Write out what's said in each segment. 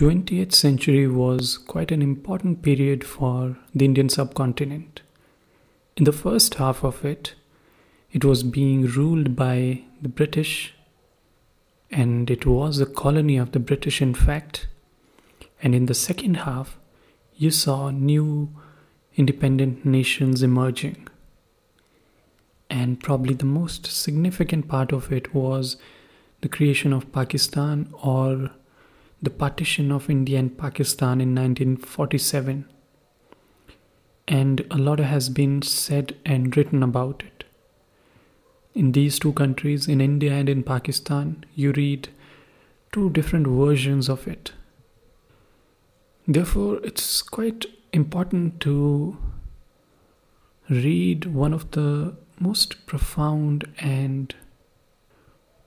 20th century was quite an important period for the Indian subcontinent. In the first half of it, it was being ruled by the British, and it was a colony of the British, in fact. And in the second half, you saw new independent nations emerging. And probably the most significant part of it was the creation of Pakistan or the partition of India and Pakistan in 1947. And a lot has been said and written about it. In these two countries, in India and in Pakistan, you read two different versions of it. Therefore, it's quite important to read one of the most profound and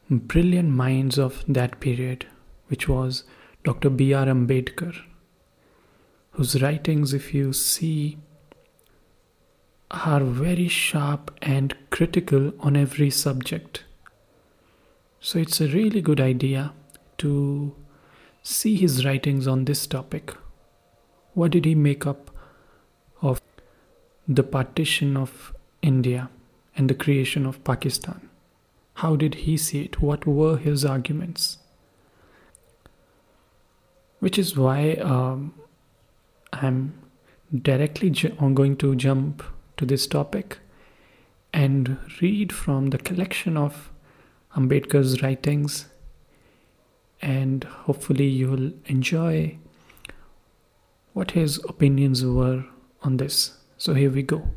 brilliant minds of that period, which was Dr. B.R. Ambedkar, whose writings, if you see, are very sharp and critical on every subject. So it's a really good idea to see his writings on this topic. What did he make up of the partition of India and the creation of Pakistan? How did he see it? What were his arguments? Which is why um, I'm directly ju- going to jump to this topic and read from the collection of Ambedkar's writings, and hopefully, you'll enjoy what his opinions were on this. So, here we go.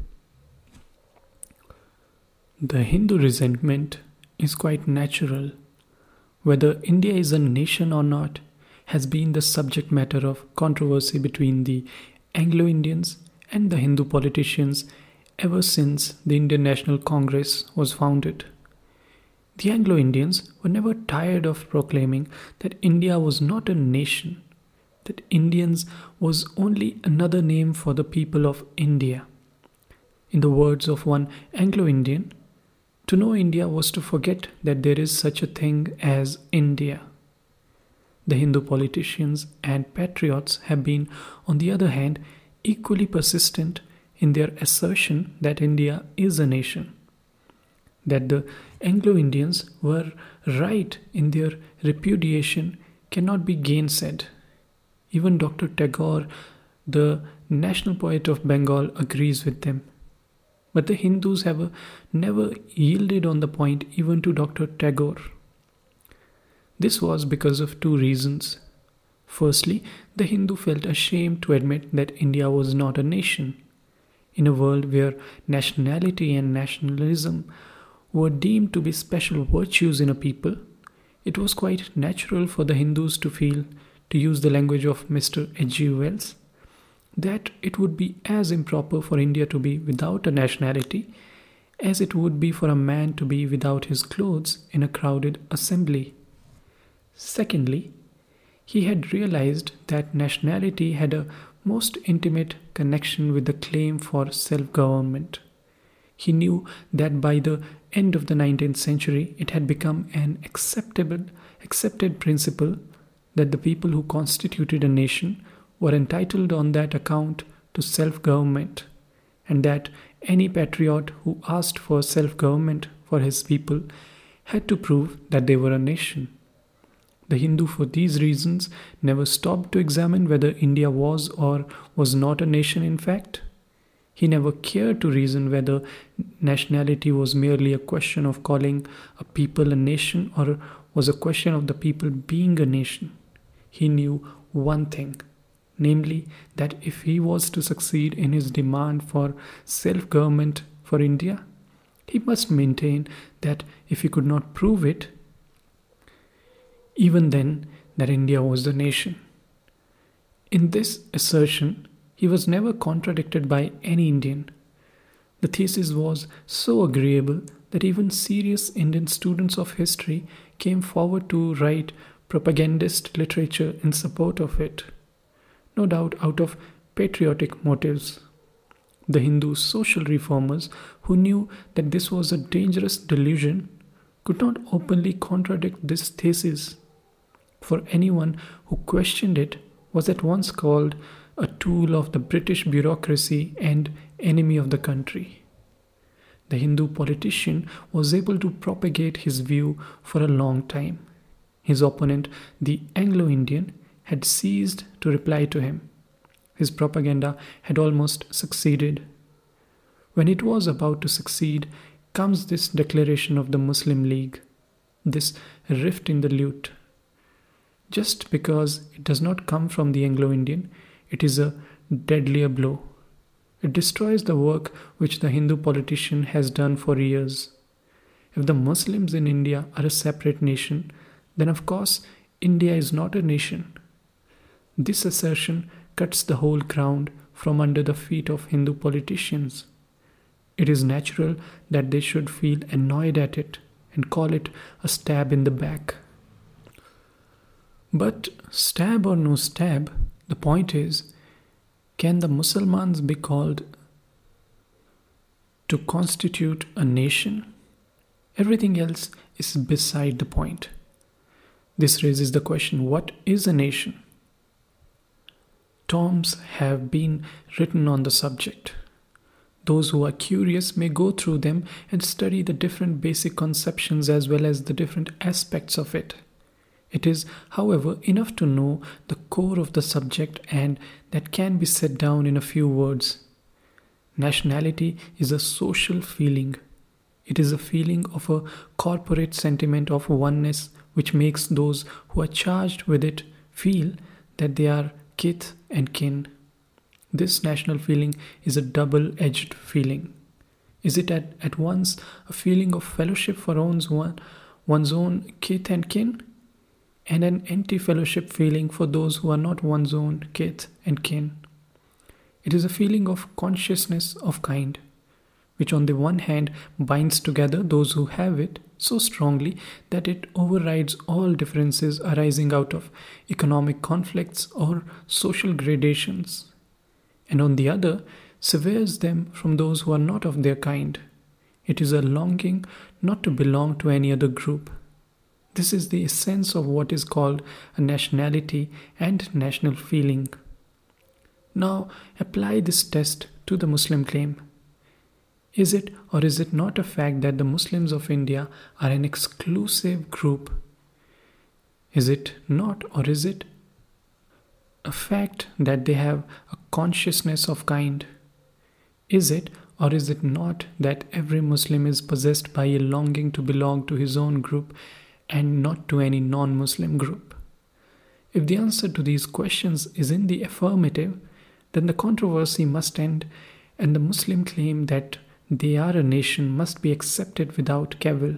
The Hindu resentment is quite natural. Whether India is a nation or not has been the subject matter of controversy between the Anglo Indians and the Hindu politicians ever since the Indian National Congress was founded. The Anglo Indians were never tired of proclaiming that India was not a nation, that Indians was only another name for the people of India. In the words of one Anglo Indian, to know India was to forget that there is such a thing as India. The Hindu politicians and patriots have been, on the other hand, equally persistent in their assertion that India is a nation. That the Anglo Indians were right in their repudiation cannot be gainsaid. Even Dr. Tagore, the national poet of Bengal, agrees with them. But the Hindus have uh, never yielded on the point even to Dr. Tagore. This was because of two reasons. Firstly, the Hindu felt ashamed to admit that India was not a nation. In a world where nationality and nationalism were deemed to be special virtues in a people, it was quite natural for the Hindus to feel, to use the language of Mr. H.G. Wells, that it would be as improper for India to be without a nationality as it would be for a man to be without his clothes in a crowded assembly. Secondly, he had realized that nationality had a most intimate connection with the claim for self government. He knew that by the end of the 19th century, it had become an acceptable, accepted principle that the people who constituted a nation were entitled on that account to self government, and that any patriot who asked for self government for his people had to prove that they were a nation. The Hindu, for these reasons, never stopped to examine whether India was or was not a nation in fact. He never cared to reason whether nationality was merely a question of calling a people a nation or was a question of the people being a nation. He knew one thing, namely that if he was to succeed in his demand for self government for India, he must maintain that if he could not prove it, even then that India was the nation. In this assertion, he was never contradicted by any Indian. The thesis was so agreeable that even serious Indian students of history came forward to write propagandist literature in support of it, no doubt out of patriotic motives. The Hindu social reformers, who knew that this was a dangerous delusion, could not openly contradict this thesis for anyone who questioned it was at once called a tool of the British bureaucracy and enemy of the country. The Hindu politician was able to propagate his view for a long time. His opponent, the Anglo Indian, had ceased to reply to him. His propaganda had almost succeeded. When it was about to succeed, comes this declaration of the Muslim League, this rift in the lute. Just because it does not come from the Anglo Indian, it is a deadlier blow. It destroys the work which the Hindu politician has done for years. If the Muslims in India are a separate nation, then of course India is not a nation. This assertion cuts the whole ground from under the feet of Hindu politicians. It is natural that they should feel annoyed at it and call it a stab in the back. But, stab or no stab, the point is can the Muslims be called to constitute a nation? Everything else is beside the point. This raises the question what is a nation? Tomes have been written on the subject. Those who are curious may go through them and study the different basic conceptions as well as the different aspects of it. It is, however, enough to know the core of the subject and that can be set down in a few words. Nationality is a social feeling. It is a feeling of a corporate sentiment of oneness which makes those who are charged with it feel that they are kith and kin. This national feeling is a double edged feeling. Is it at, at once a feeling of fellowship for one's, one, one's own kith and kin, and an anti fellowship feeling for those who are not one's own kith and kin? It is a feeling of consciousness of kind, which on the one hand binds together those who have it so strongly that it overrides all differences arising out of economic conflicts or social gradations, and on the other, severs them from those who are not of their kind. It is a longing not to belong to any other group. This is the essence of what is called a nationality and national feeling. Now, apply this test to the Muslim claim. Is it or is it not a fact that the Muslims of India are an exclusive group? Is it not or is it a fact that they have a consciousness of kind? Is it or is it not that every Muslim is possessed by a longing to belong to his own group and not to any non Muslim group? If the answer to these questions is in the affirmative, then the controversy must end and the Muslim claim that they are a nation must be accepted without cavil.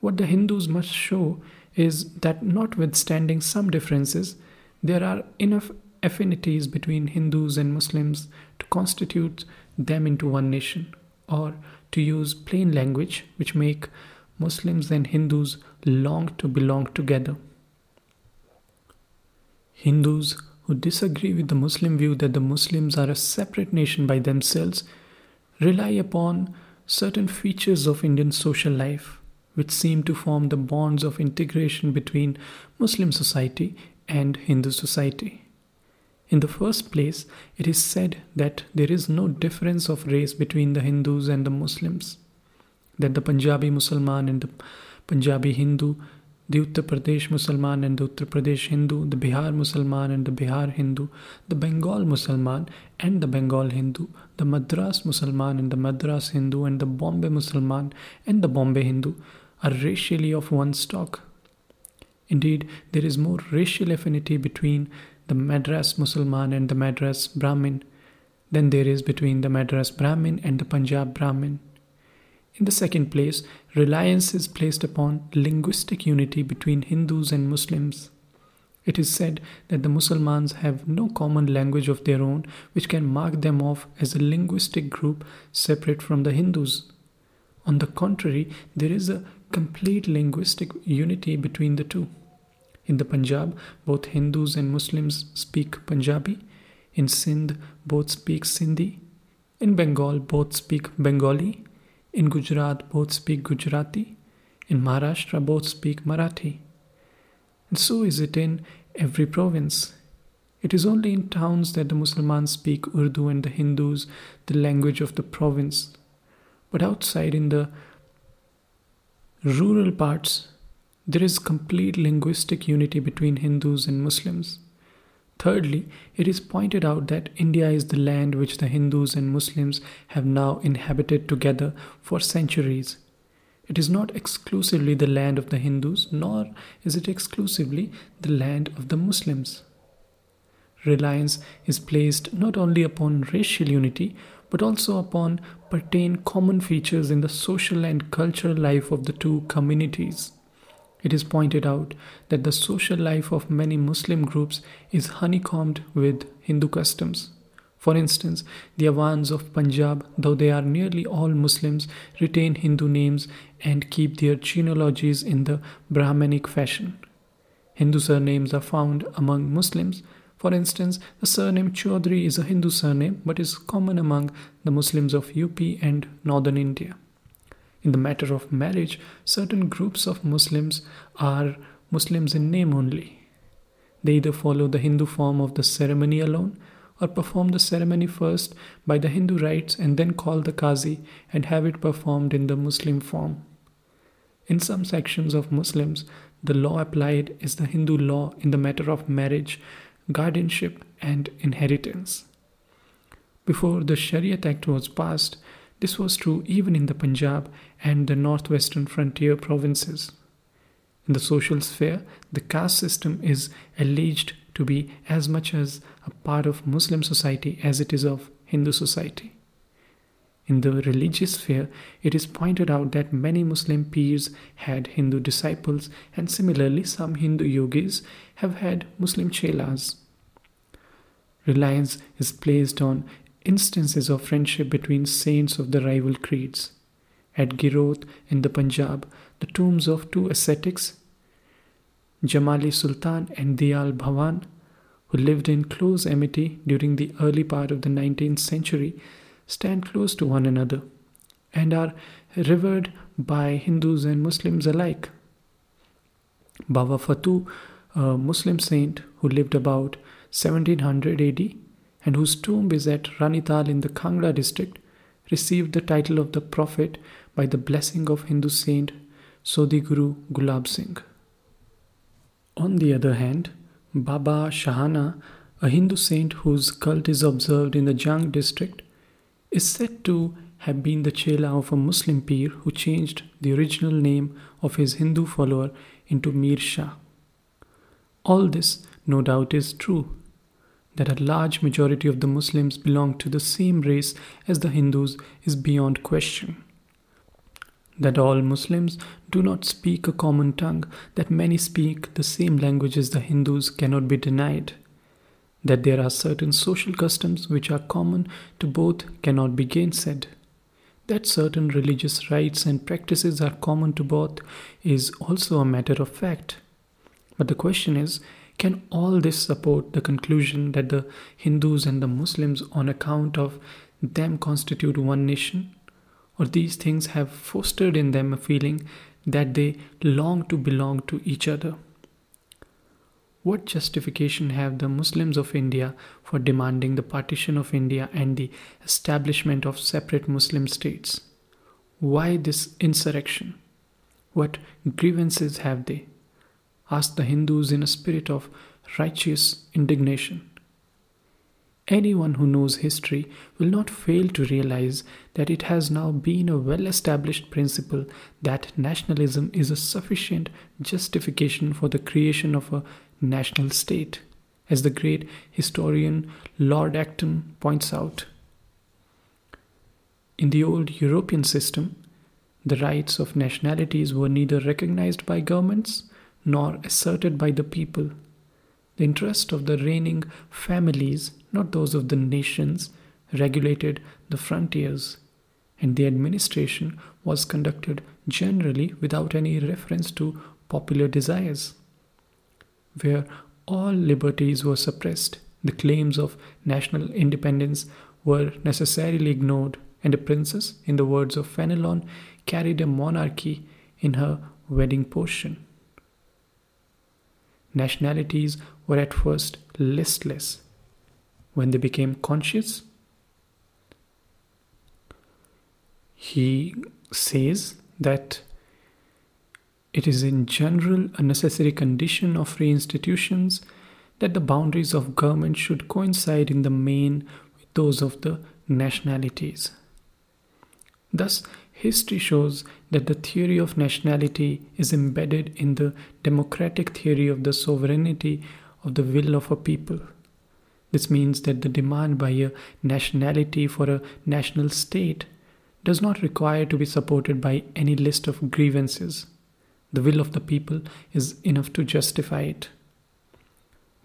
What the Hindus must show is that, notwithstanding some differences, there are enough affinities between Hindus and Muslims to constitute them into one nation, or to use plain language, which make Muslims and Hindus long to belong together. Hindus who disagree with the Muslim view that the Muslims are a separate nation by themselves rely upon certain features of Indian social life which seem to form the bonds of integration between Muslim society and Hindu society. In the first place, it is said that there is no difference of race between the Hindus and the Muslims, that the Punjabi Musliman and the Punjabi Hindu the Uttar Pradesh Musliman and the Uttar Pradesh Hindu, the Bihar Musliman and the Bihar Hindu, the Bengal Musliman and the Bengal Hindu, the Madras Musliman and the Madras Hindu, and the Bombay Musliman and the Bombay Hindu are racially of one stock. Indeed, there is more racial affinity between the Madras Musliman and the Madras Brahmin than there is between the Madras Brahmin and the Punjab Brahmin. In the second place, reliance is placed upon linguistic unity between Hindus and Muslims. It is said that the Muslims have no common language of their own which can mark them off as a linguistic group separate from the Hindus. On the contrary, there is a complete linguistic unity between the two. In the Punjab, both Hindus and Muslims speak Punjabi. In Sindh, both speak Sindhi. In Bengal, both speak Bengali. In Gujarat, both speak Gujarati. In Maharashtra, both speak Marathi. And so is it in every province. It is only in towns that the Muslims speak Urdu and the Hindus the language of the province. But outside in the rural parts, there is complete linguistic unity between Hindus and Muslims. Thirdly, it is pointed out that India is the land which the Hindus and Muslims have now inhabited together for centuries. It is not exclusively the land of the Hindus, nor is it exclusively the land of the Muslims. Reliance is placed not only upon racial unity, but also upon pertain common features in the social and cultural life of the two communities. It is pointed out that the social life of many Muslim groups is honeycombed with Hindu customs. For instance, the Awans of Punjab, though they are nearly all Muslims, retain Hindu names and keep their genealogies in the Brahmanic fashion. Hindu surnames are found among Muslims. For instance, the surname Chaudhry is a Hindu surname but is common among the Muslims of UP and northern India. In the matter of marriage, certain groups of Muslims are Muslims in name only. They either follow the Hindu form of the ceremony alone or perform the ceremony first by the Hindu rites and then call the Qazi and have it performed in the Muslim form. In some sections of Muslims, the law applied is the Hindu law in the matter of marriage, guardianship, and inheritance. Before the Shariat Act was passed, this was true even in the Punjab and the northwestern frontier provinces. In the social sphere, the caste system is alleged to be as much as a part of Muslim society as it is of Hindu society. In the religious sphere, it is pointed out that many Muslim pirs had Hindu disciples, and similarly, some Hindu yogis have had Muslim chelas. Reliance is placed on instances of friendship between saints of the rival creeds. At Giroth in the Punjab, the tombs of two ascetics, Jamali Sultan and Diyal Bhawan, who lived in close amity during the early part of the 19th century, stand close to one another and are revered by Hindus and Muslims alike. Baba Fatu, a Muslim saint who lived about 1700 AD, and whose tomb is at Ranital in the Kangra district, received the title of the Prophet by the blessing of Hindu saint Sodhi Guru Gulab Singh. On the other hand, Baba Shahana, a Hindu saint whose cult is observed in the Jhang district, is said to have been the chela of a Muslim pir who changed the original name of his Hindu follower into Mir Shah. All this, no doubt, is true, that a large majority of the Muslims belong to the same race as the Hindus is beyond question. That all Muslims do not speak a common tongue, that many speak the same language as the Hindus cannot be denied. That there are certain social customs which are common to both cannot be gainsaid. That certain religious rites and practices are common to both is also a matter of fact. But the question is can all this support the conclusion that the Hindus and the Muslims, on account of them, constitute one nation? Or these things have fostered in them a feeling that they long to belong to each other? What justification have the Muslims of India for demanding the partition of India and the establishment of separate Muslim states? Why this insurrection? What grievances have they? Asked the Hindus in a spirit of righteous indignation. Anyone who knows history will not fail to realize that it has now been a well established principle that nationalism is a sufficient justification for the creation of a national state, as the great historian Lord Acton points out. In the old European system, the rights of nationalities were neither recognized by governments nor asserted by the people. The interest of the reigning families, not those of the nations, regulated the frontiers, and the administration was conducted generally without any reference to popular desires. Where all liberties were suppressed, the claims of national independence were necessarily ignored, and a princess, in the words of Fenelon, carried a monarchy in her wedding portion. Nationalities were at first listless. When they became conscious, he says that it is in general a necessary condition of free institutions that the boundaries of government should coincide in the main with those of the nationalities. Thus, history shows that the theory of nationality is embedded in the democratic theory of the sovereignty of the will of a people. This means that the demand by a nationality for a national state does not require to be supported by any list of grievances. The will of the people is enough to justify it.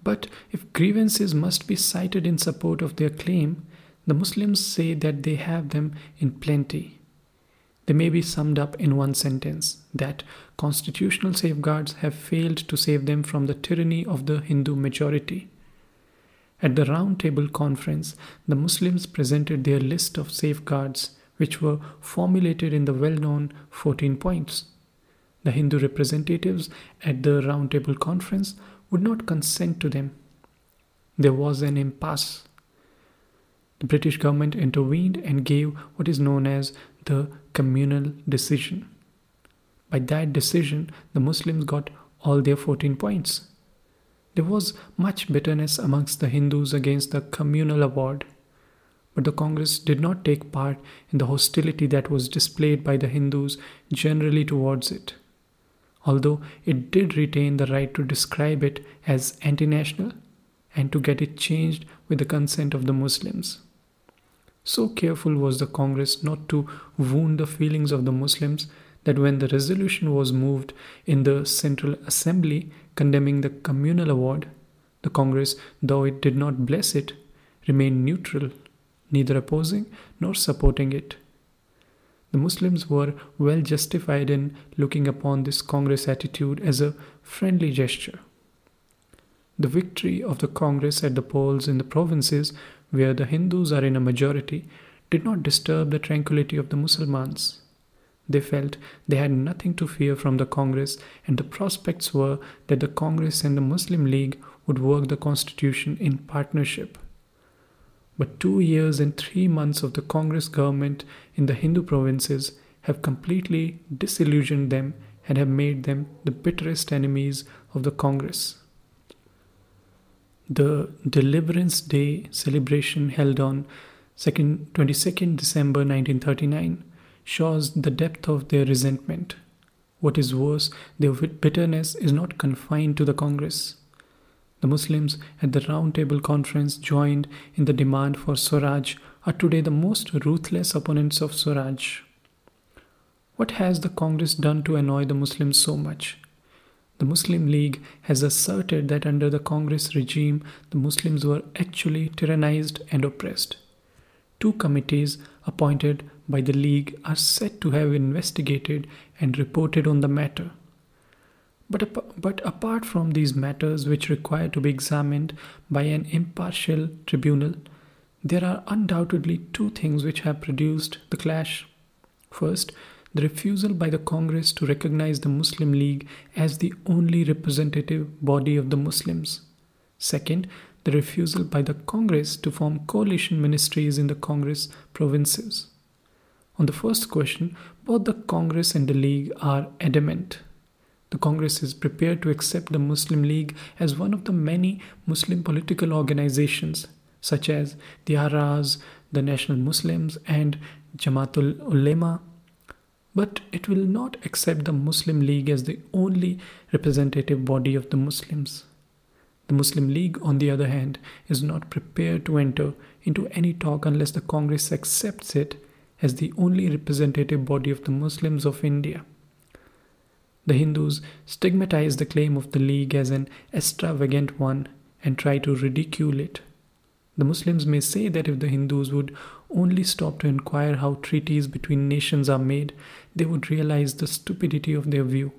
But if grievances must be cited in support of their claim, the Muslims say that they have them in plenty. They may be summed up in one sentence that constitutional safeguards have failed to save them from the tyranny of the Hindu majority. At the Round Table Conference, the Muslims presented their list of safeguards, which were formulated in the well known 14 points. The Hindu representatives at the Round Table Conference would not consent to them. There was an impasse. The British government intervened and gave what is known as the communal decision. By that decision, the Muslims got all their 14 points. There was much bitterness amongst the Hindus against the communal award, but the Congress did not take part in the hostility that was displayed by the Hindus generally towards it, although it did retain the right to describe it as anti national and to get it changed with the consent of the Muslims. So careful was the Congress not to wound the feelings of the Muslims that when the resolution was moved in the Central Assembly condemning the communal award, the Congress, though it did not bless it, remained neutral, neither opposing nor supporting it. The Muslims were well justified in looking upon this Congress attitude as a friendly gesture. The victory of the Congress at the polls in the provinces where the Hindus are in a majority did not disturb the tranquility of the Muslims. They felt they had nothing to fear from the Congress, and the prospects were that the Congress and the Muslim League would work the constitution in partnership. But two years and three months of the Congress government in the Hindu provinces have completely disillusioned them and have made them the bitterest enemies of the Congress. The Deliverance Day celebration held on 2nd, 22nd December 1939 shows the depth of their resentment. What is worse, their bitterness is not confined to the Congress. The Muslims at the Round Table Conference joined in the demand for Swaraj are today the most ruthless opponents of Swaraj. What has the Congress done to annoy the Muslims so much? The Muslim League has asserted that under the Congress regime, the Muslims were actually tyrannized and oppressed. Two committees appointed by the League are said to have investigated and reported on the matter. But, but apart from these matters which require to be examined by an impartial tribunal, there are undoubtedly two things which have produced the clash. First, the refusal by the Congress to recognize the Muslim League as the only representative body of the Muslims. Second, the refusal by the Congress to form coalition ministries in the Congress provinces. On the first question, both the Congress and the League are adamant. The Congress is prepared to accept the Muslim League as one of the many Muslim political organizations, such as the Ahrars, the National Muslims, and Jamatul Ulema, but it will not accept the Muslim League as the only representative body of the Muslims. The Muslim League, on the other hand, is not prepared to enter into any talk unless the Congress accepts it as the only representative body of the Muslims of India. The Hindus stigmatize the claim of the League as an extravagant one and try to ridicule it. The Muslims may say that if the Hindus would only stop to inquire how treaties between nations are made, they would realize the stupidity of their view.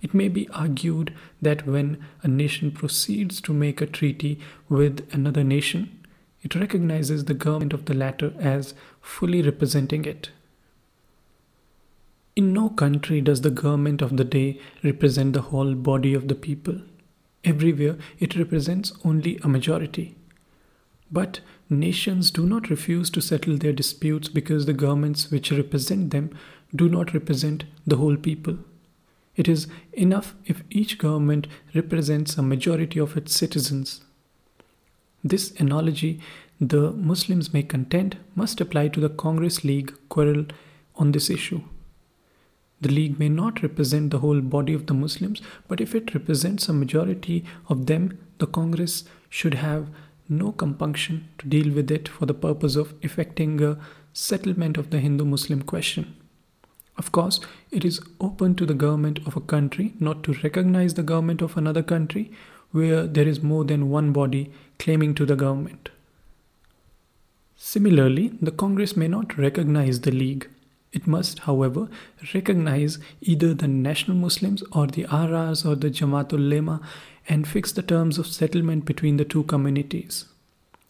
It may be argued that when a nation proceeds to make a treaty with another nation, it recognizes the government of the latter as fully representing it. In no country does the government of the day represent the whole body of the people. Everywhere it represents only a majority. But nations do not refuse to settle their disputes because the governments which represent them do not represent the whole people. It is enough if each government represents a majority of its citizens. This analogy the Muslims may contend must apply to the Congress League quarrel on this issue. The League may not represent the whole body of the Muslims, but if it represents a majority of them, the Congress should have no compunction to deal with it for the purpose of effecting a settlement of the Hindu Muslim question. Of course, it is open to the government of a country not to recognize the government of another country where there is more than one body claiming to the government. Similarly, the Congress may not recognize the League. It must, however, recognize either the National Muslims or the Ahrars or the Jamatul Ulema and fix the terms of settlement between the two communities.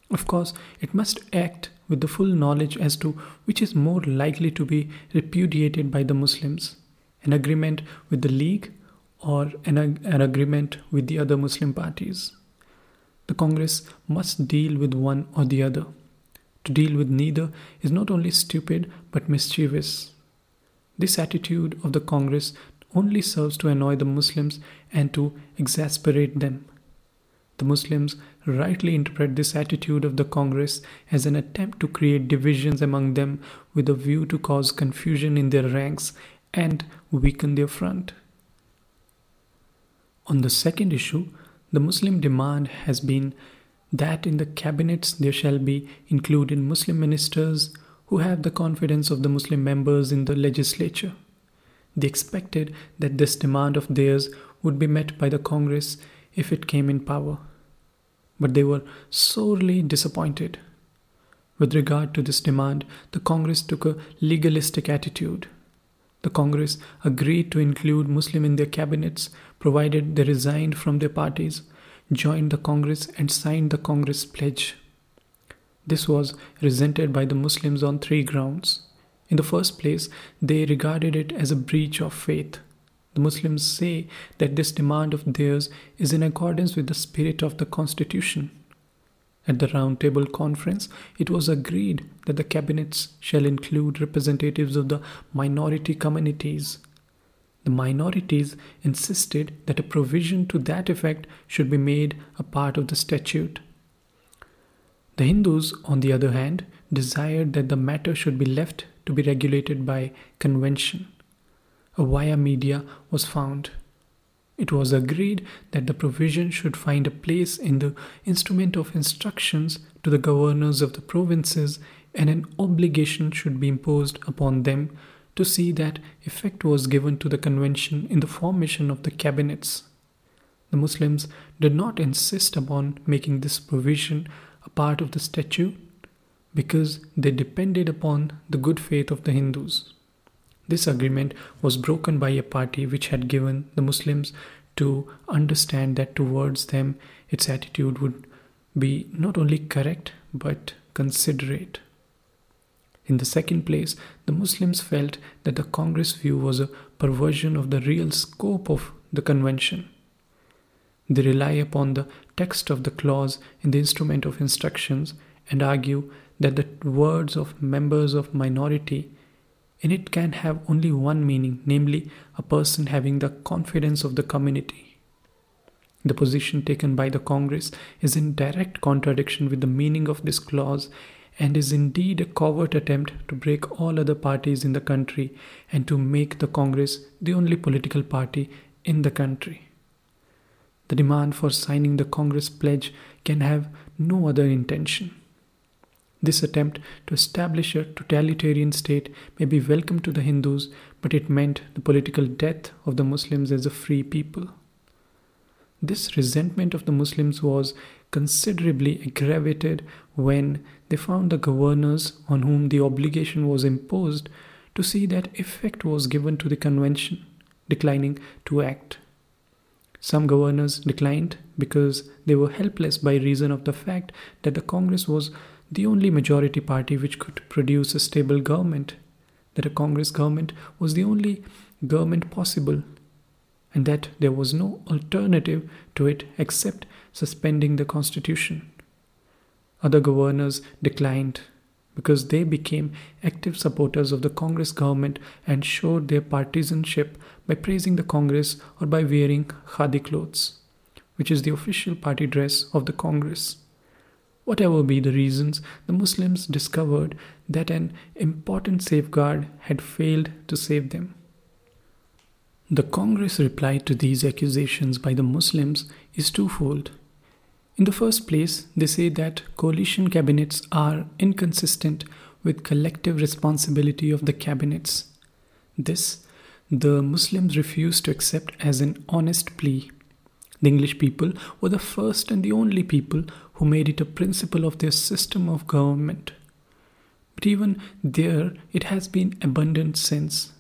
Of course, it must act with the full knowledge as to which is more likely to be repudiated by the Muslims an agreement with the League or an, an agreement with the other Muslim parties. The Congress must deal with one or the other. To deal with neither is not only stupid but mischievous. This attitude of the Congress only serves to annoy the Muslims and to exasperate them. The Muslims rightly interpret this attitude of the Congress as an attempt to create divisions among them with a view to cause confusion in their ranks and weaken their front. On the second issue, the Muslim demand has been that in the cabinets there shall be included Muslim ministers who have the confidence of the Muslim members in the legislature. They expected that this demand of theirs would be met by the Congress if it came in power. But they were sorely disappointed. With regard to this demand, the Congress took a legalistic attitude. The Congress agreed to include Muslim in their cabinets provided they resigned from their parties, joined the Congress, and signed the Congress pledge. This was resented by the Muslims on three grounds. In the first place, they regarded it as a breach of faith. The Muslims say that this demand of theirs is in accordance with the spirit of the Constitution. At the Round Table Conference, it was agreed that the cabinets shall include representatives of the minority communities. The minorities insisted that a provision to that effect should be made a part of the statute. The Hindus, on the other hand, desired that the matter should be left to be regulated by convention. A via media was found. It was agreed that the provision should find a place in the instrument of instructions to the governors of the provinces and an obligation should be imposed upon them to see that effect was given to the convention in the formation of the cabinets. The Muslims did not insist upon making this provision a part of the statute because they depended upon the good faith of the Hindus. This agreement was broken by a party which had given the Muslims to understand that towards them its attitude would be not only correct but considerate. In the second place, the Muslims felt that the Congress view was a perversion of the real scope of the convention. They rely upon the text of the clause in the instrument of instructions and argue that the words of members of minority in it can have only one meaning, namely a person having the confidence of the community. The position taken by the Congress is in direct contradiction with the meaning of this clause and is indeed a covert attempt to break all other parties in the country and to make the Congress the only political party in the country. The demand for signing the Congress pledge can have no other intention. This attempt to establish a totalitarian state may be welcome to the Hindus, but it meant the political death of the Muslims as a free people. This resentment of the Muslims was considerably aggravated when they found the governors on whom the obligation was imposed to see that effect was given to the convention, declining to act. Some governors declined because they were helpless by reason of the fact that the Congress was the only majority party which could produce a stable government, that a Congress government was the only government possible. and that there was no alternative to it except suspending the constitution. Other governors declined because they became active supporters of the Congress government and showed their partisanship by praising the Congress or by wearing khadi clothes, which is the official party dress of the Congress. Whatever be the reasons, the Muslims discovered that an important safeguard had failed to save them. The Congress reply to these accusations by the Muslims is twofold. In the first place, they say that coalition cabinets are inconsistent with collective responsibility of the cabinets. This, the Muslims refuse to accept as an honest plea. The English people were the first and the only people who made it a principle of their system of government. But even there, it has been abundant since.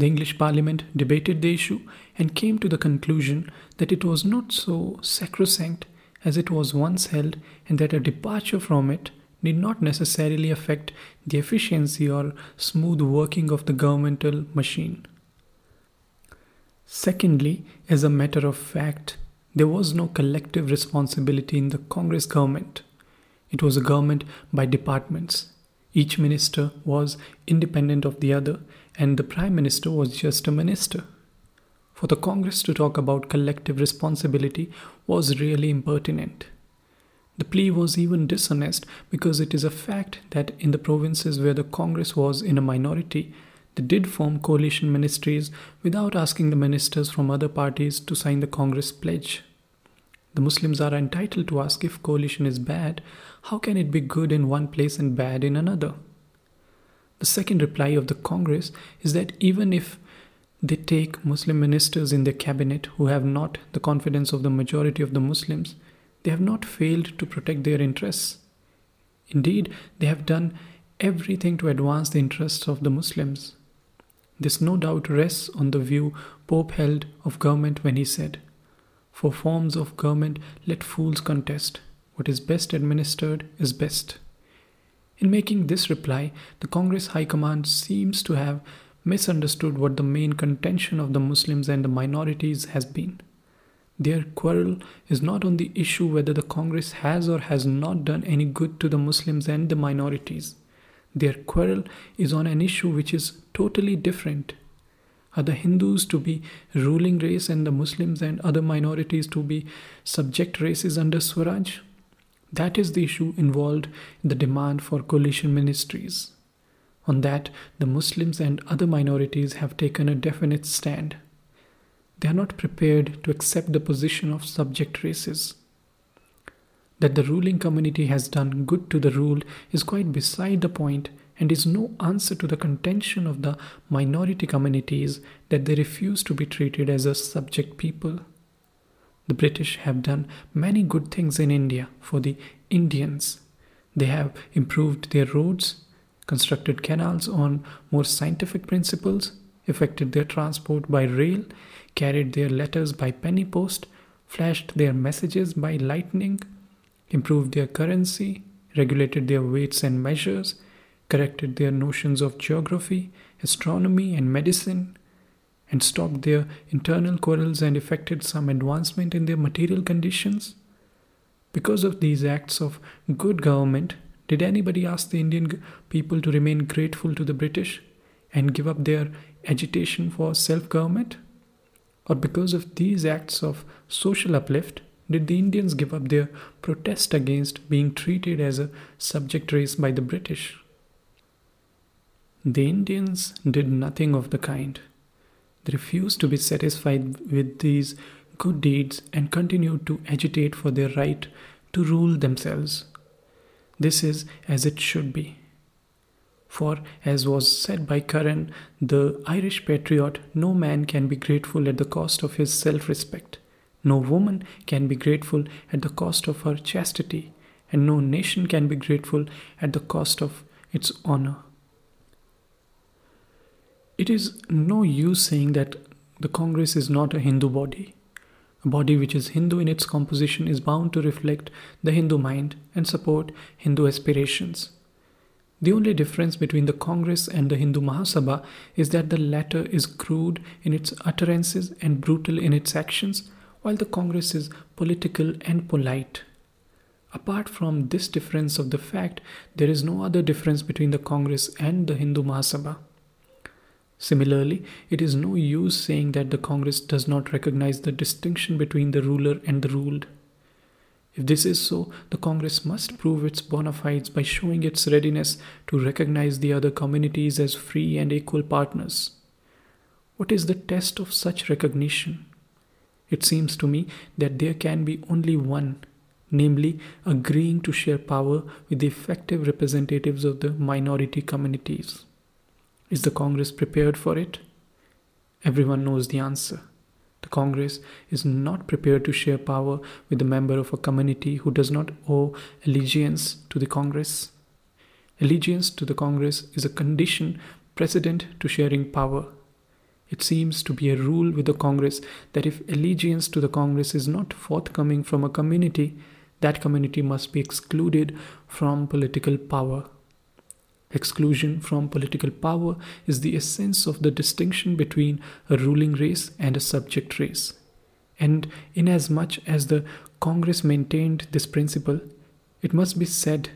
The English Parliament debated the issue and came to the conclusion that it was not so sacrosanct as it was once held, and that a departure from it need not necessarily affect the efficiency or smooth working of the governmental machine. Secondly, as a matter of fact, there was no collective responsibility in the Congress government. It was a government by departments. Each minister was independent of the other, and the prime minister was just a minister. For the Congress to talk about collective responsibility was really impertinent. The plea was even dishonest because it is a fact that in the provinces where the Congress was in a minority, they did form coalition ministries without asking the ministers from other parties to sign the Congress pledge. The Muslims are entitled to ask if coalition is bad, how can it be good in one place and bad in another? The second reply of the Congress is that even if they take Muslim ministers in their cabinet who have not the confidence of the majority of the Muslims, they have not failed to protect their interests. Indeed, they have done everything to advance the interests of the Muslims. This no doubt rests on the view Pope held of government when he said, For forms of government let fools contest. What is best administered is best. In making this reply, the Congress High Command seems to have misunderstood what the main contention of the Muslims and the minorities has been. Their quarrel is not on the issue whether the Congress has or has not done any good to the Muslims and the minorities. Their quarrel is on an issue which is totally different. Are the Hindus to be ruling race and the Muslims and other minorities to be subject races under Swaraj? That is the issue involved in the demand for coalition ministries. On that, the Muslims and other minorities have taken a definite stand. They are not prepared to accept the position of subject races. That the ruling community has done good to the ruled is quite beside the point and is no answer to the contention of the minority communities that they refuse to be treated as a subject people. The British have done many good things in India for the Indians. They have improved their roads, constructed canals on more scientific principles, effected their transport by rail, carried their letters by penny post, flashed their messages by lightning, improved their currency, regulated their weights and measures, corrected their notions of geography, astronomy, and medicine, and stopped their internal quarrels and effected some advancement in their material conditions? Because of these acts of good government, did anybody ask the Indian people to remain grateful to the British and give up their agitation for self government? Or because of these acts of social uplift, did the Indians give up their protest against being treated as a subject race by the British? The Indians did nothing of the kind. They refused to be satisfied with these good deeds and continued to agitate for their right to rule themselves. This is as it should be. For, as was said by Curran, the Irish patriot, no man can be grateful at the cost of his self respect. No woman can be grateful at the cost of her chastity, and no nation can be grateful at the cost of its honor. It is no use saying that the Congress is not a Hindu body. A body which is Hindu in its composition is bound to reflect the Hindu mind and support Hindu aspirations. The only difference between the Congress and the Hindu Mahasabha is that the latter is crude in its utterances and brutal in its actions, while the Congress is political and polite. Apart from this difference of the fact, there is no other difference between the Congress and the Hindu Mahasabha. Similarly, it is no use saying that the Congress does not recognize the distinction between the ruler and the ruled. If this is so, the Congress must prove its bona fides by showing its readiness to recognize the other communities as free and equal partners. What is the test of such recognition? It seems to me that there can be only one, namely, agreeing to share power with the effective representatives of the minority communities. Is the Congress prepared for it? Everyone knows the answer. The Congress is not prepared to share power with a member of a community who does not owe allegiance to the Congress. Allegiance to the Congress is a condition precedent to sharing power. It seems to be a rule with the Congress that if allegiance to the Congress is not forthcoming from a community, that community must be excluded from political power. Exclusion from political power is the essence of the distinction between a ruling race and a subject race. And inasmuch as the Congress maintained this principle, it must be said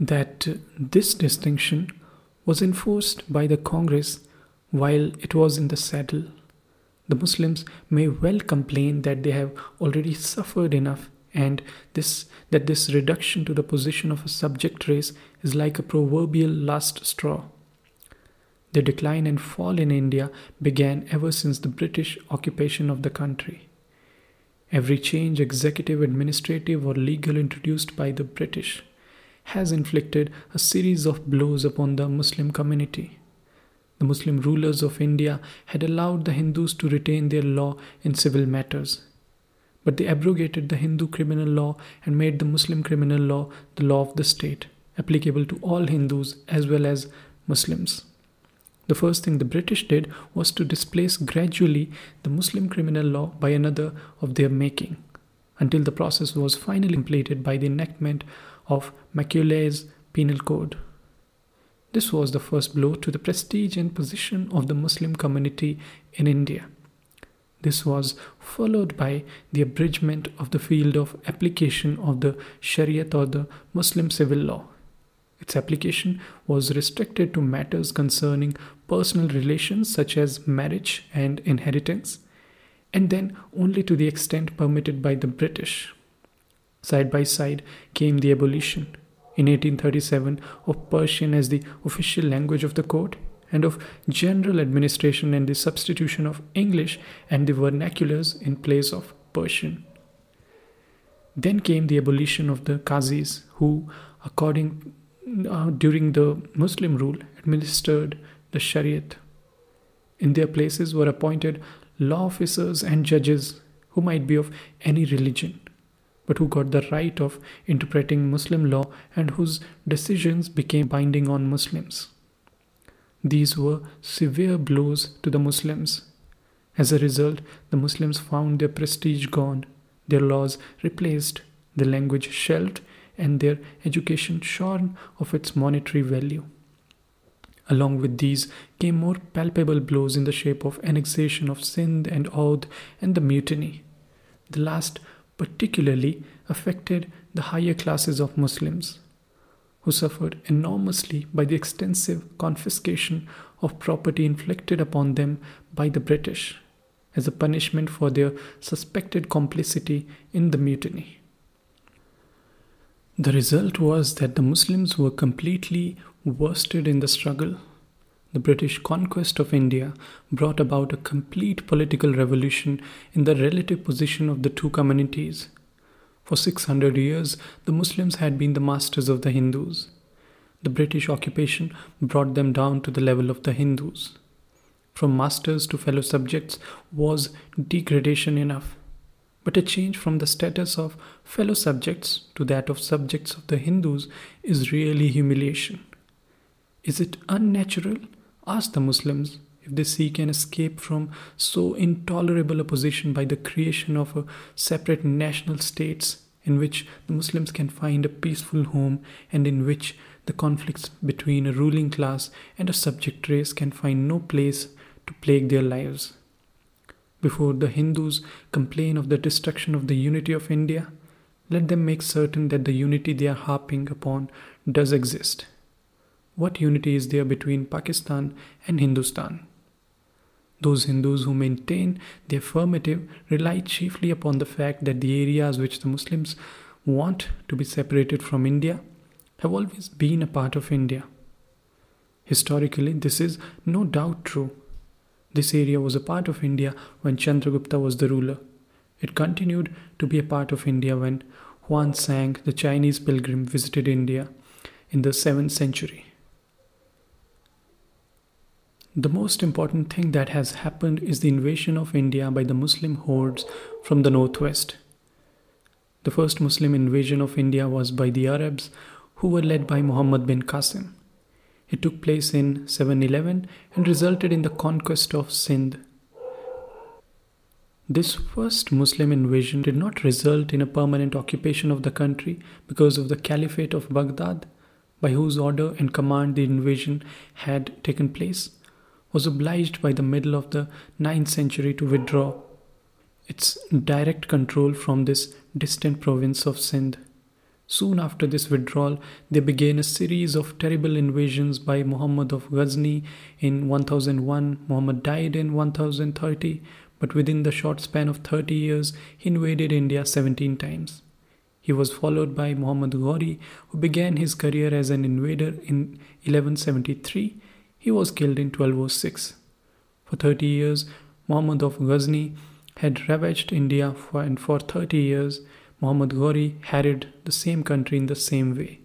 that this distinction was enforced by the Congress while it was in the saddle. The Muslims may well complain that they have already suffered enough and this that this reduction to the position of a subject race is like a proverbial last straw. The decline and fall in India began ever since the British occupation of the country. Every change, executive, administrative, or legal, introduced by the British has inflicted a series of blows upon the Muslim community. The Muslim rulers of India had allowed the Hindus to retain their law in civil matters but they abrogated the Hindu criminal law and made the Muslim criminal law the law of the state, applicable to all Hindus as well as Muslims. The first thing the British did was to displace gradually the Muslim criminal law by another of their making, until the process was finally completed by the enactment of Macaulay's Penal Code. This was the first blow to the prestige and position of the Muslim community in India. This was followed by the abridgment of the field of application of the Shariat or the Muslim civil law. Its application was restricted to matters concerning personal relations such as marriage and inheritance, and then only to the extent permitted by the British. Side by side came the abolition in 1837 of Persian as the official language of the court and of general administration and the substitution of English and the vernaculars in place of Persian. Then came the abolition of the Qazis, who, according uh, during the Muslim rule, administered the Shariat. In their places were appointed law officers and judges who might be of any religion, but who got the right of interpreting Muslim law and whose decisions became binding on Muslims. These were severe blows to the Muslims. As a result, the Muslims found their prestige gone, their laws replaced, their language shelved, and their education shorn of its monetary value. Along with these came more palpable blows in the shape of annexation of Sindh and Oudh and the mutiny. The last particularly affected the higher classes of Muslims who suffered enormously by the extensive confiscation of property inflicted upon them by the British as a punishment for their suspected complicity in the mutiny. The result was that the Muslims were completely worsted in the struggle. The British conquest of India brought about a complete political revolution in the relative position of the two communities for 600 years, the Muslims had been the masters of the Hindus. The British occupation brought them down to the level of the Hindus. From masters to fellow subjects was degradation enough. But a change from the status of fellow subjects to that of subjects of the Hindus is really humiliation. Is it unnatural? asked the Muslims if they seek an escape from so intolerable a position by the creation of a separate national states in which the Muslims can find a peaceful home and in which the conflicts between a ruling class and a subject race can find no place to plague their lives. Before the Hindus complain of the destruction of the unity of India, let them make certain that the unity they are harping upon does exist. What unity is there between Pakistan and Hindustan? Those Hindus who maintain the affirmative rely chiefly upon the fact that the areas which the Muslims want to be separated from India have always been a part of India. Historically, this is no doubt true. This area was a part of India when Chandragupta was the ruler. It continued to be a part of India when Hiuen Tsang, the Chinese pilgrim, visited India in the 7th century. The most important thing that has happened is the invasion of India by the Muslim hordes from the northwest. The first Muslim invasion of India was by the Arabs, who were led by Muhammad bin Qasim. It took place in 711 and resulted in the conquest of Sindh. This first Muslim invasion did not result in a permanent occupation of the country because of the Caliphate of Baghdad, by whose order and command the invasion had taken place was obliged by the middle of the 9th century to withdraw its direct control from this distant province of Sindh. Soon after this withdrawal, there began a series of terrible invasions by Muhammad of Ghazni in 1001. Muhammad died in 1030, but within the short span of 30 years, he invaded India 17 times. He was followed by Muhammad Ghori, who began his career as an invader in 1173 he was killed in 1206. For 30 years, Muhammad of Ghazni had ravaged India for, and for 30 years, Muhammad Ghori harried the same country in the same way.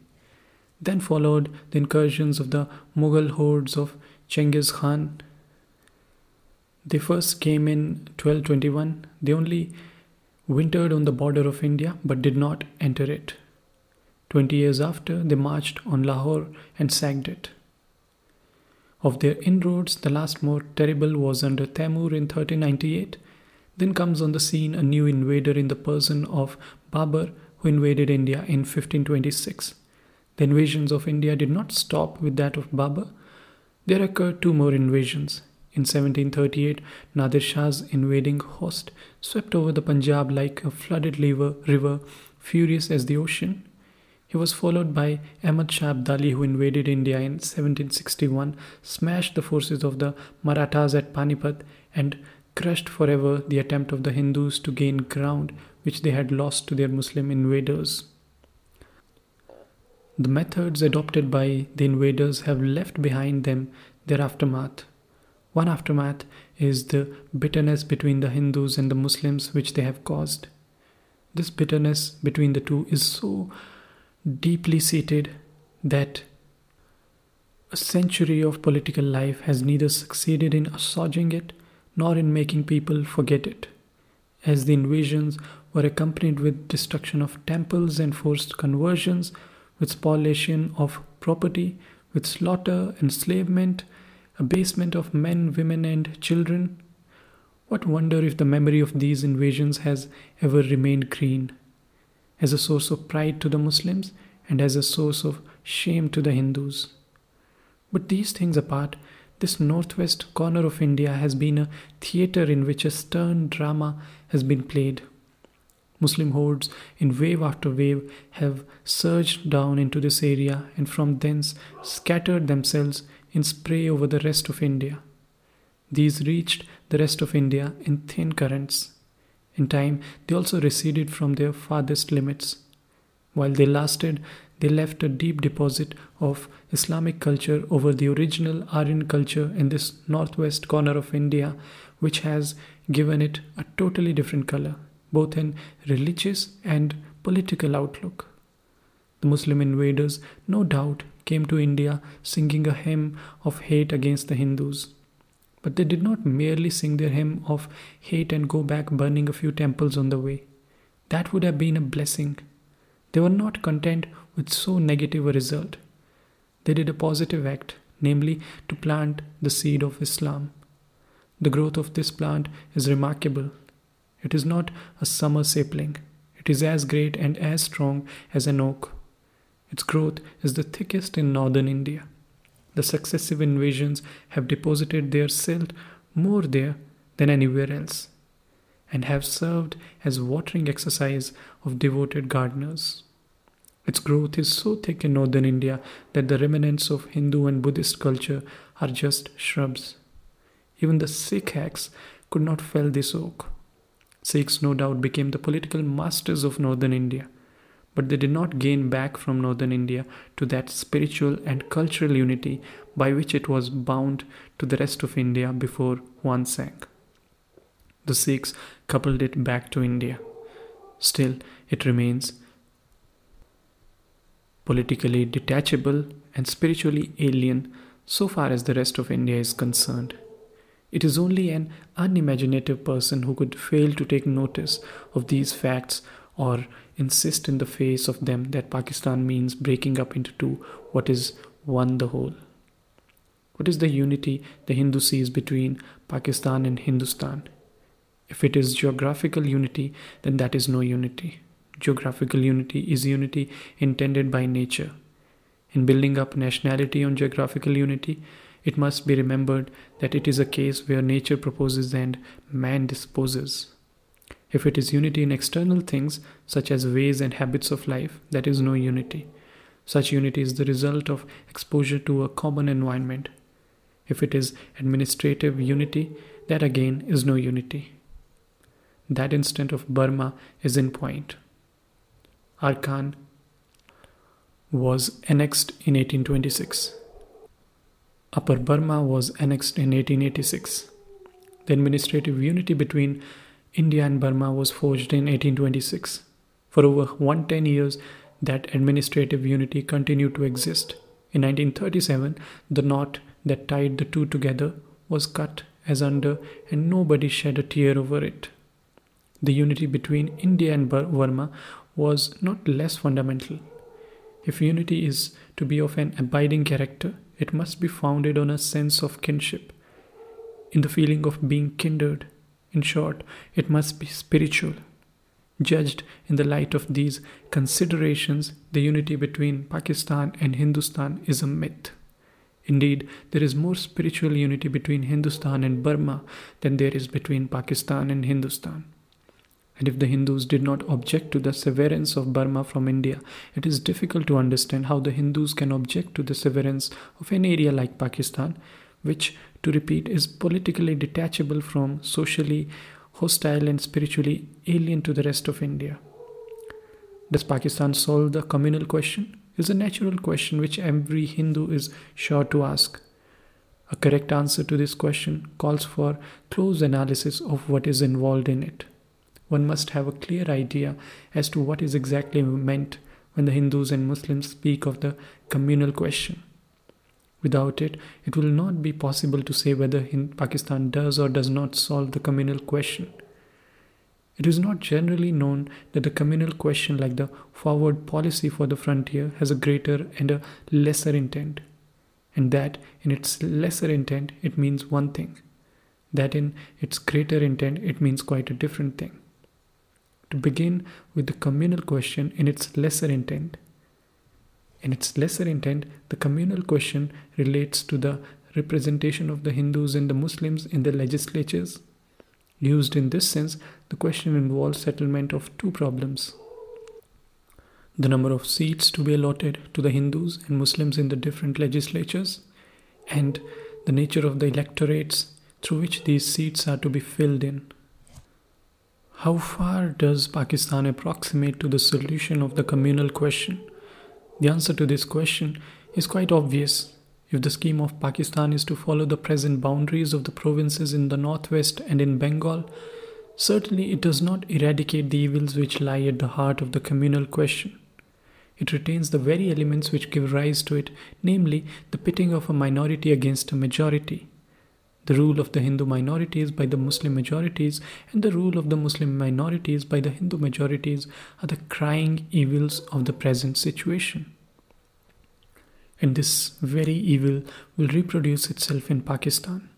Then followed the incursions of the Mughal hordes of Chengiz Khan. They first came in 1221. They only wintered on the border of India but did not enter it. Twenty years after, they marched on Lahore and sacked it. Of their inroads, the last more terrible was under Taimur in 1398. Then comes on the scene a new invader in the person of Babur, who invaded India in 1526. The invasions of India did not stop with that of Babur. There occurred two more invasions. In 1738, Nadir Shah's invading host swept over the Punjab like a flooded river, river furious as the ocean. He was followed by Ahmad Shah Abdali, who invaded India in 1761, smashed the forces of the Marathas at Panipat, and crushed forever the attempt of the Hindus to gain ground which they had lost to their Muslim invaders. The methods adopted by the invaders have left behind them their aftermath. One aftermath is the bitterness between the Hindus and the Muslims which they have caused. This bitterness between the two is so deeply seated that a century of political life has neither succeeded in assuaging it nor in making people forget it, as the invasions were accompanied with destruction of temples and forced conversions, with spoliation of property, with slaughter, enslavement, abasement of men, women, and children. What wonder if the memory of these invasions has ever remained green? As a source of pride to the Muslims and as a source of shame to the Hindus. But these things apart, this northwest corner of India has been a theatre in which a stern drama has been played. Muslim hordes, in wave after wave, have surged down into this area and from thence scattered themselves in spray over the rest of India. These reached the rest of India in thin currents. In time, they also receded from their farthest limits. While they lasted, they left a deep deposit of Islamic culture over the original Aryan culture in this northwest corner of India, which has given it a totally different color, both in religious and political outlook. The Muslim invaders, no doubt, came to India singing a hymn of hate against the Hindus. But they did not merely sing their hymn of hate and go back burning a few temples on the way. That would have been a blessing. They were not content with so negative a result. They did a positive act, namely to plant the seed of Islam. The growth of this plant is remarkable. It is not a summer sapling, it is as great and as strong as an oak. Its growth is the thickest in northern India. The successive invasions have deposited their silt more there than anywhere else, and have served as watering exercise of devoted gardeners. Its growth is so thick in northern India that the remnants of Hindu and Buddhist culture are just shrubs. Even the Sikh hacks could not fell this oak. Sikhs no doubt became the political masters of northern India, but they did not gain back from northern India to that spiritual and cultural unity by which it was bound to the rest of India before Hiuen Tsang. The Sikhs coupled it back to India. Still, it remains politically detachable and spiritually alien so far as the rest of India is concerned. It is only an unimaginative person who could fail to take notice of these facts or insist in the face of them that Pakistan means breaking up into two what is one the whole. What is the unity the Hindu sees between Pakistan and Hindustan? If it is geographical unity, then that is no unity. Geographical unity is unity intended by nature. In building up nationality on geographical unity, it must be remembered that it is a case where nature proposes and man disposes. If it is unity in external things, such as ways and habits of life, that is no unity. Such unity is the result of exposure to a common environment. If it is administrative unity, that again is no unity. That instant of Burma is in point. Arakan was annexed in 1826. Upper Burma was annexed in 1886. The administrative unity between India and Burma was forged in 1826. For over 110 years, that administrative unity continued to exist. In 1937, the knot that tied the two together was cut as under, and nobody shed a tear over it. The unity between India and Burma was not less fundamental. If unity is to be of an abiding character, it must be founded on a sense of kinship, in the feeling of being kindred. In short, it must be spiritual. Judged in the light of these considerations, the unity between Pakistan and Hindustan is a myth. Indeed, there is more spiritual unity between Hindustan and Burma than there is between Pakistan and Hindustan. And if the Hindus did not object to the severance of Burma from India, it is difficult to understand how the Hindus can object to the severance of an area like Pakistan, which, to repeat, is politically detachable from socially hostile and spiritually alien to the rest of India. Does Pakistan solve the communal question? Is a natural question which every Hindu is sure to ask. A correct answer to this question calls for close analysis of what is involved in it one must have a clear idea as to what is exactly meant when the Hindus and Muslims speak of the communal question. Without it, it will not be possible to say whether Pakistan does or does not solve the communal question. It is not generally known that the communal question, like the forward policy for the frontier, has a greater and a lesser intent, and that in its lesser intent it means one thing, that in its greater intent it means quite a different thing to begin with the communal question in its lesser intent. In its lesser intent, the communal question relates to the representation of the Hindus and the Muslims in the legislatures. Used in this sense, the question involves settlement of two problems the number of seats to be allotted to the Hindus and Muslims in the different legislatures, and the nature of the electorates through which these seats are to be filled in. How far does Pakistan approximate to the solution of the communal question? The answer to this question is quite obvious. If the scheme of Pakistan is to follow the present boundaries of the provinces in the northwest and in Bengal, certainly it does not eradicate the evils which lie at the heart of the communal question. It retains the very elements which give rise to it, namely the pitting of a minority against a majority the rule of the Hindu minorities by the Muslim majorities and the rule of the Muslim minorities by the Hindu majorities are the crying evils of the present situation. And this very evil will reproduce itself in Pakistan.